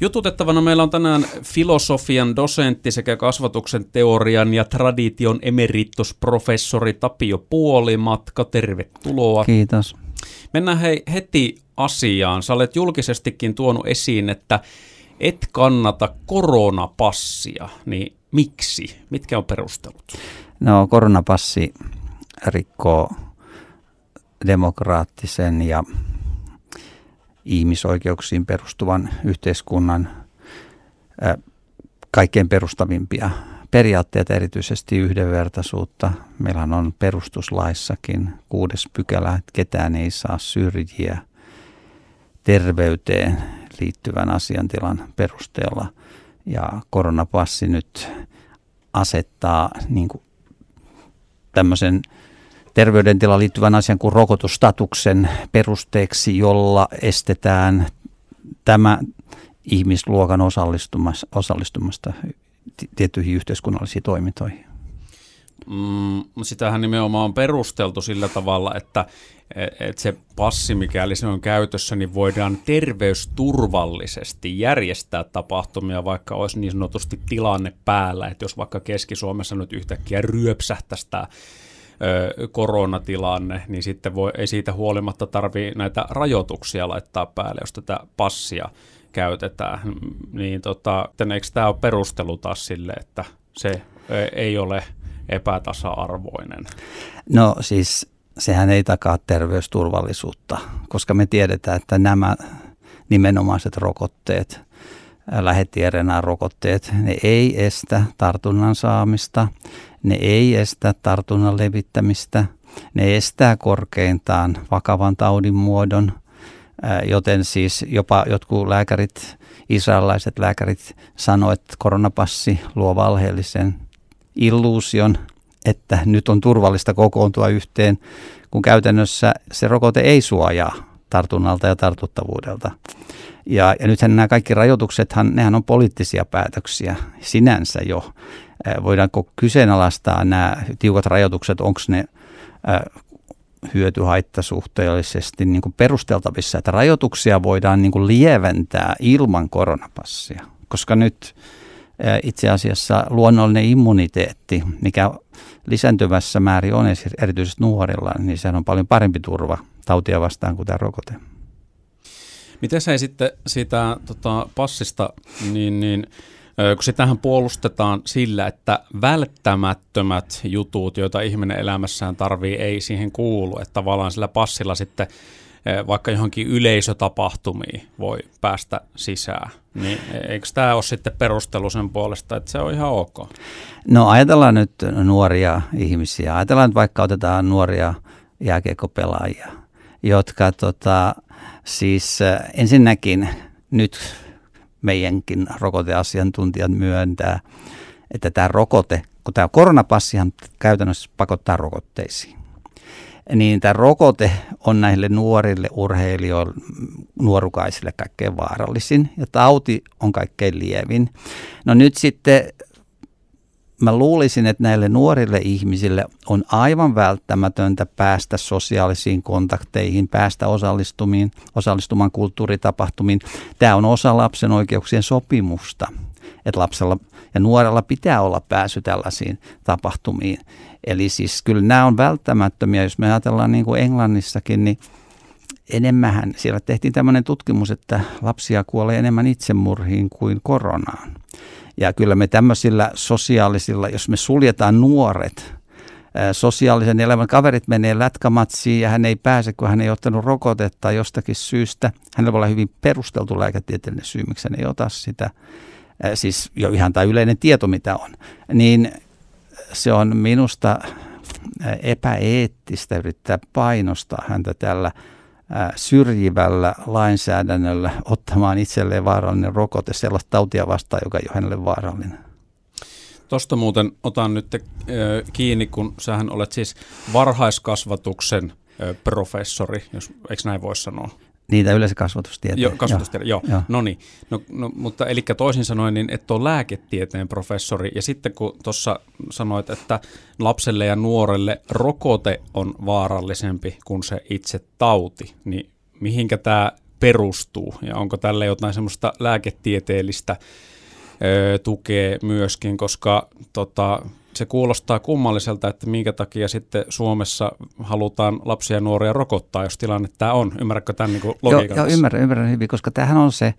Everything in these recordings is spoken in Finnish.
Jututettavana meillä on tänään filosofian dosentti sekä kasvatuksen teorian ja tradition emeritusprofessori Tapio Puolimatka. Tervetuloa. Kiitos. Mennään hei heti asiaan. Sä olet julkisestikin tuonut esiin, että et kannata koronapassia, niin miksi? Mitkä on perustelut? No koronapassi rikkoo demokraattisen ja ihmisoikeuksiin perustuvan yhteiskunnan kaikkein perustavimpia periaatteita, erityisesti yhdenvertaisuutta. Meillähän on perustuslaissakin kuudes pykälä, että ketään ei saa syrjiä terveyteen liittyvän asiantilan perusteella. Ja koronapassi nyt asettaa niin kuin tämmöisen terveydentilaan liittyvän asian kuin rokotustatuksen perusteeksi, jolla estetään tämä ihmisluokan osallistumasta, osallistumasta tiettyihin yhteiskunnallisiin toimintoihin. Mm, sitähän nimenomaan on perusteltu sillä tavalla, että, että se passi, mikäli se on käytössä, niin voidaan terveysturvallisesti järjestää tapahtumia, vaikka olisi niin sanotusti tilanne päällä. Että jos vaikka Keski-Suomessa nyt yhtäkkiä ryöpsähtäisi tämä koronatilanne, niin sitten voi, ei siitä huolimatta tarvii näitä rajoituksia laittaa päälle, jos tätä passia käytetään. Niin tota, eikö tämä ole perustelu taas sille, että se ei ole epätasa-arvoinen? No siis sehän ei takaa terveysturvallisuutta, koska me tiedetään, että nämä nimenomaiset rokotteet, lähettiRNA-rokotteet, ne ei estä tartunnan saamista, ne ei estä tartunnan levittämistä, ne estää korkeintaan vakavan taudin muodon, joten siis jopa jotkut lääkärit, israelaiset lääkärit sanoivat, että koronapassi luo valheellisen illuusion, että nyt on turvallista kokoontua yhteen, kun käytännössä se rokote ei suojaa tartunnalta ja tartuttavuudelta. Ja, ja nythän nämä kaikki rajoituksethan, nehän on poliittisia päätöksiä sinänsä jo. Voidaanko kyseenalaistaa nämä tiukat rajoitukset, onko ne hyötyhaittasuhteellisesti niin kuin perusteltavissa, että rajoituksia voidaan niin kuin lieventää ilman koronapassia, koska nyt itse asiassa luonnollinen immuniteetti, mikä lisääntyvässä määrin on erityisesti nuorilla, niin se on paljon parempi turva tautia vastaan kuin tämä rokote. Miten se sitten siitä tota, passista, niin, niin kun sitähän puolustetaan sillä, että välttämättömät jutut, joita ihminen elämässään tarvii, ei siihen kuulu. Että tavallaan sillä passilla sitten vaikka johonkin yleisötapahtumiin voi päästä sisään. Niin eikö tämä ole sitten perustelu sen puolesta, että se on ihan ok? No ajatellaan nyt nuoria ihmisiä. Ajatellaan, että vaikka otetaan nuoria jääkiekkopelaajia, jotka tota, siis ensinnäkin nyt meidänkin rokoteasiantuntijat myöntää, että tämä rokote, kun tämä koronapassihan käytännössä pakottaa rokotteisiin, niin tämä rokote on näille nuorille urheilijoille, nuorukaisille kaikkein vaarallisin ja tauti on kaikkein lievin. No nyt sitten mä luulisin, että näille nuorille ihmisille on aivan välttämätöntä päästä sosiaalisiin kontakteihin, päästä osallistumiin, osallistumaan kulttuuritapahtumiin. Tämä on osa lapsen oikeuksien sopimusta, että lapsella ja nuorella pitää olla pääsy tällaisiin tapahtumiin. Eli siis kyllä nämä on välttämättömiä, jos me ajatellaan niin kuin Englannissakin, niin enemmän, siellä tehtiin tämmöinen tutkimus, että lapsia kuolee enemmän itsemurhiin kuin koronaan. Ja kyllä me tämmöisillä sosiaalisilla, jos me suljetaan nuoret, sosiaalisen elämän kaverit menee lätkämatsiin ja hän ei pääse, kun hän ei ottanut rokotetta jostakin syystä. Hänellä voi olla hyvin perusteltu lääketieteellinen syy, miksi hän ei ota sitä. Siis jo ihan tämä yleinen tieto, mitä on. Niin se on minusta epäeettistä yrittää painostaa häntä tällä syrjivällä lainsäädännöllä ottamaan itselleen vaarallinen rokote sellaista tautia vastaan, joka ei ole hänelle vaarallinen. Tuosta muuten otan nyt kiinni, kun sähän olet siis varhaiskasvatuksen professori, jos, eikö näin voi sanoa? Niitä yleiskasvatustieteen. Joo, kasvatustieteen, joo. joo. No niin, no, no, mutta eli toisin sanoen, niin et ole lääketieteen professori, ja sitten kun tuossa sanoit, että lapselle ja nuorelle rokote on vaarallisempi kuin se itse tauti, niin mihinkä tämä perustuu ja onko tälle jotain semmoista lääketieteellistä ö, tukea myöskin, koska tota, se kuulostaa kummalliselta, että minkä takia sitten Suomessa halutaan lapsia ja nuoria rokottaa, jos tilanne tämä on. Ymmärrätkö tämän niin logiikan? Joo, joo ymmärrän, ymmärrän hyvin, koska tämähän on se,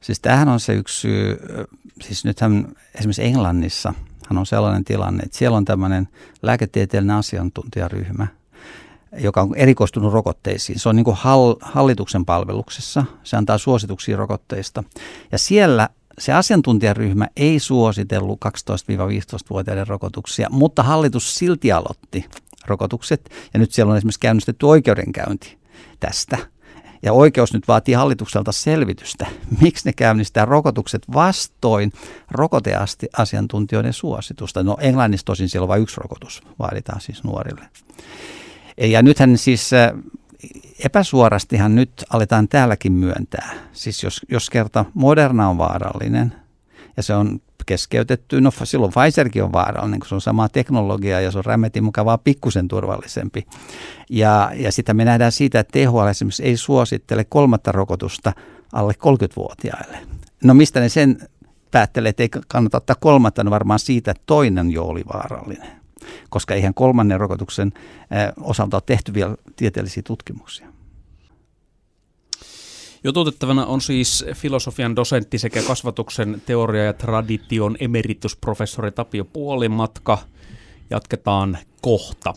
siis tämähän on se yksi syy, siis nythän esimerkiksi Englannissa on sellainen tilanne, että siellä on tämmöinen lääketieteellinen asiantuntijaryhmä, joka on erikoistunut rokotteisiin. Se on niin kuin hallituksen palveluksessa. Se antaa suosituksia rokotteista. Ja siellä se asiantuntijaryhmä ei suositellut 12-15-vuotiaiden rokotuksia, mutta hallitus silti aloitti rokotukset. Ja nyt siellä on esimerkiksi käynnistetty oikeudenkäynti tästä. Ja oikeus nyt vaatii hallitukselta selvitystä, miksi ne käynnistää rokotukset vastoin rokoteasiantuntijoiden suositusta. No Englannissa tosin siellä on vain yksi rokotus, vaaditaan siis nuorille. Ja nythän siis äh, epäsuorastihan nyt aletaan täälläkin myöntää. Siis jos, jos kerta Moderna on vaarallinen ja se on keskeytetty, no silloin Pfizerkin on vaarallinen, kun se on samaa teknologiaa ja se on rämetin mukaan vaan pikkusen turvallisempi. Ja, ja sitä me nähdään siitä, että THL esimerkiksi ei suosittele kolmatta rokotusta alle 30-vuotiaille. No mistä ne sen päättelee, että ei kannata ottaa kolmatta, no varmaan siitä, että toinen jo oli vaarallinen koska eihän kolmannen rokotuksen osalta ole tehty vielä tieteellisiä tutkimuksia. Jututettavana on siis filosofian dosentti sekä kasvatuksen teoria- ja tradition emeritusprofessori Tapio Puolimatka. Jatketaan kohta.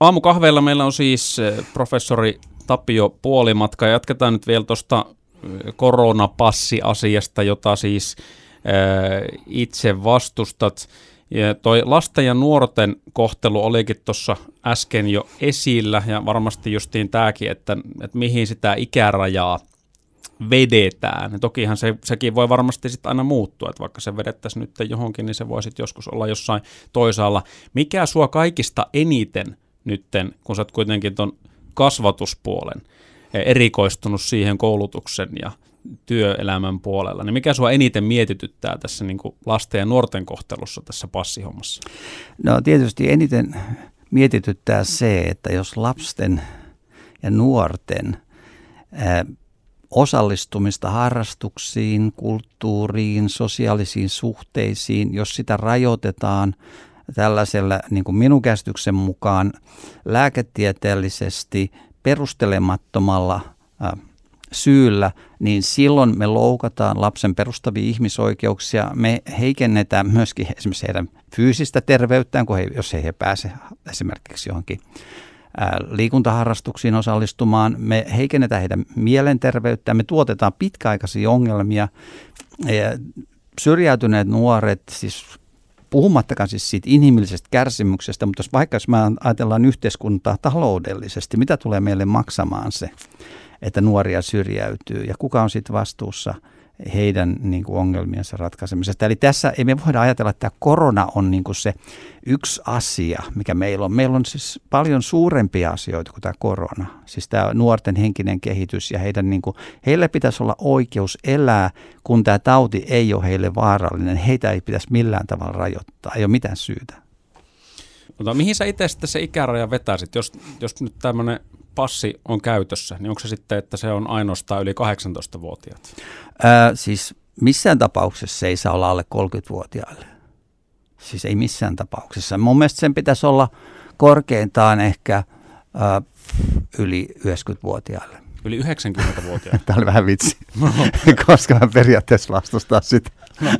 Aamukahveilla meillä on siis professori Tapio Puolimatka. Jatketaan nyt vielä tuosta koronapassiasiasta, jota siis itse vastustat. Ja toi lasten ja nuorten kohtelu olikin tuossa äsken jo esillä ja varmasti justiin tämäkin, että, että mihin sitä ikärajaa vedetään. Ja tokihan se, sekin voi varmasti sitten aina muuttua, että vaikka se vedettäisiin nyt johonkin, niin se voi sitten joskus olla jossain toisaalla. Mikä sua kaikista eniten nytten, kun sä oot kuitenkin ton kasvatuspuolen erikoistunut siihen koulutuksen ja työelämän puolella, niin mikä sua eniten mietityttää tässä niin kuin lasten ja nuorten kohtelussa tässä passihommassa? No tietysti eniten mietityttää se, että jos lapsen ja nuorten ää, osallistumista harrastuksiin, kulttuuriin, sosiaalisiin suhteisiin, jos sitä rajoitetaan tällaisella, niin kuin minun käsityksen mukaan, lääketieteellisesti perustelemattomalla syyllä, niin silloin me loukataan lapsen perustavia ihmisoikeuksia. Me heikennetään myöskin esimerkiksi heidän fyysistä terveyttään, kun he, jos he, he pääse esimerkiksi johonkin liikuntaharrastuksiin osallistumaan. Me heikennetään heidän mielenterveyttään, me tuotetaan pitkäaikaisia ongelmia. Syrjäytyneet nuoret, siis puhumattakaan siis siitä inhimillisestä kärsimyksestä, mutta jos vaikka jos me ajatellaan yhteiskuntaa taloudellisesti, mitä tulee meille maksamaan se, että nuoria syrjäytyy ja kuka on sitten vastuussa heidän niin kuin ongelmiensa ratkaisemisesta. Eli tässä ei me voida ajatella, että korona on niin kuin se yksi asia, mikä meillä on. Meillä on siis paljon suurempia asioita kuin tämä korona. Siis tämä nuorten henkinen kehitys ja heidän, niin kuin, heille pitäisi olla oikeus elää, kun tämä tauti ei ole heille vaarallinen. Heitä ei pitäisi millään tavalla rajoittaa, ei ole mitään syytä. Mutta mihin sä itse sitten se ikäraja vetäisit, jos, jos nyt tämmöinen passi on käytössä, niin onko se sitten, että se on ainoastaan yli 18-vuotiaat? Ää, siis missään tapauksessa se ei saa olla alle 30-vuotiaille. Siis ei missään tapauksessa. Mun mielestä sen pitäisi olla korkeintaan ehkä ää, yli 90-vuotiaille. Yli 90-vuotiaille? Tämä oli vähän vitsi, koska mä periaatteessa vastustaa sitä. No,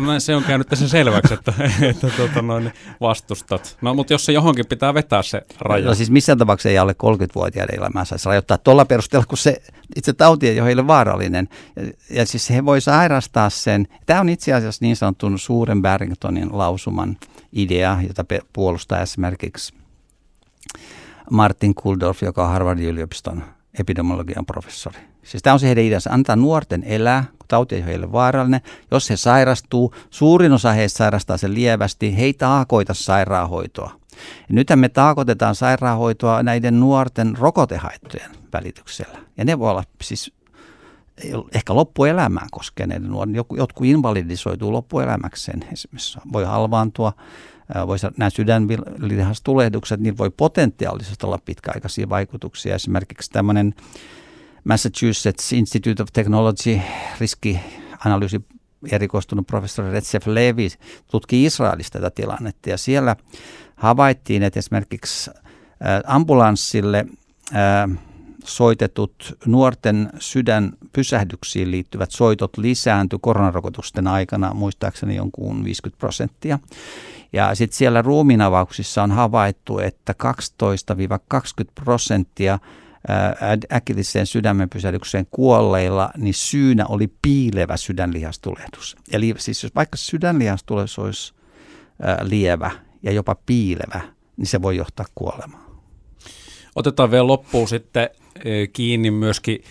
no, se on käynyt tässä selväksi, että, että tuota, noin, vastustat. No, mutta jos se johonkin pitää vetää se raja. No siis missään tapauksessa ei alle 30-vuotiaiden elämää saisi rajoittaa tuolla perusteella, kun se itse tauti ei ole heille vaarallinen. Ja, ja siis he voi sairastaa sen. Tämä on itse asiassa niin sanotun suuren Barringtonin lausuman idea, jota puolustaa esimerkiksi Martin Kuldorf, joka on Harvardin yliopiston epidemiologian professori. Siis tämä on se heidän ideansa, antaa nuorten elää, kun tauti ei ole heille vaarallinen. Jos he sairastuu, suurin osa heistä sairastaa sen lievästi, he ei taakoita sairaanhoitoa. Ja nythän me taakotetaan sairaanhoitoa näiden nuorten rokotehaittojen välityksellä. Ja ne voi olla siis ehkä loppuelämään koskeneiden nuorten. Jotkut invalidisoituu loppuelämäkseen esimerkiksi. Voi halvaantua, voi nämä sydänlihastulehdukset, niin voi potentiaalisesti olla pitkäaikaisia vaikutuksia. Esimerkiksi tämmöinen Massachusetts Institute of Technology riskianalyysi erikoistunut professori Recep Levi tutki Israelista tätä tilannetta ja siellä havaittiin, että esimerkiksi ambulanssille soitetut nuorten sydänpysähdyksiin liittyvät soitot lisääntyi koronarokotusten aikana muistaakseni jonkun 50 prosenttia. Ja sitten siellä ruumiinavauksissa on havaittu, että 12-20 prosenttia äkilliseen sydämenpysähdykseen kuolleilla, niin syynä oli piilevä sydänlihastulehdus. Eli siis jos vaikka sydänlihastulehdus olisi lievä ja jopa piilevä, niin se voi johtaa kuolemaan. Otetaan vielä loppuun sitten kiinni myöskin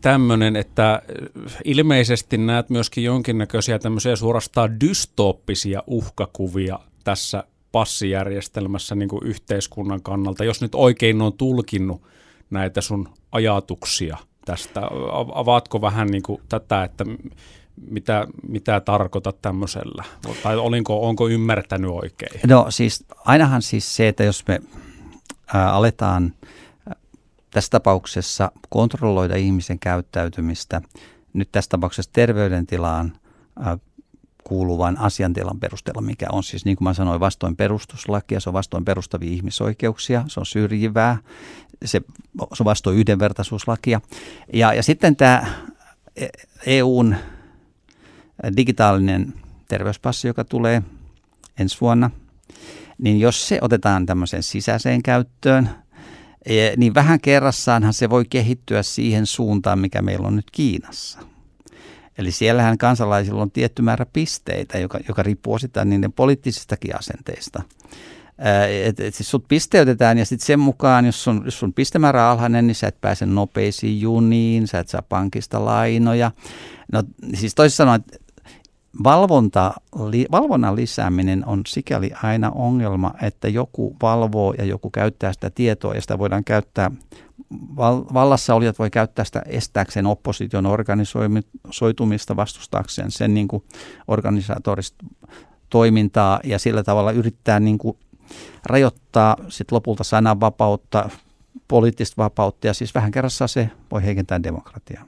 tämmöinen, että ilmeisesti näet myöskin jonkinnäköisiä tämmöisiä suorastaan dystooppisia uhkakuvia tässä passijärjestelmässä niin kuin yhteiskunnan kannalta, jos nyt oikein on tulkinnut näitä sun ajatuksia tästä. Avaatko vähän niin kuin tätä, että mitä, mitä tarkoitat tämmöisellä? Tai olinko, onko ymmärtänyt oikein? No siis ainahan siis se, että jos me ää, aletaan tässä tapauksessa kontrolloida ihmisen käyttäytymistä, nyt tässä tapauksessa terveydentilaan ää, kuuluvan asiantilan perusteella, mikä on siis, niin kuin mä sanoin, vastoin perustuslakia, se on vastoin perustavia ihmisoikeuksia, se on syrjivää, se, se on vastoin yhdenvertaisuuslakia. Ja, ja sitten tämä EUn digitaalinen terveyspassi, joka tulee ensi vuonna, niin jos se otetaan tämmöiseen sisäiseen käyttöön, e, niin vähän kerrassaanhan se voi kehittyä siihen suuntaan, mikä meillä on nyt Kiinassa – Eli siellähän kansalaisilla on tietty määrä pisteitä, joka, joka riippuu osittain niiden poliittisistakin asenteista. Et, et siis sut pisteytetään ja sitten sen mukaan, jos sun, jos sun pistemäärä on alhainen, niin sä et pääse nopeisiin juniin, sä et saa pankista lainoja. No siis toisin sanoen, valvonta, li, valvonnan lisääminen on sikäli aina ongelma, että joku valvoo ja joku käyttää sitä tietoa ja sitä voidaan käyttää vallassa olijat voi käyttää sitä estääkseen opposition organisoitumista, vastustaakseen sen niin kuin organisaatorista toimintaa ja sillä tavalla yrittää niin kuin rajoittaa sit lopulta sananvapautta, poliittista vapautta ja siis vähän kerrassaan se voi heikentää demokratiaa.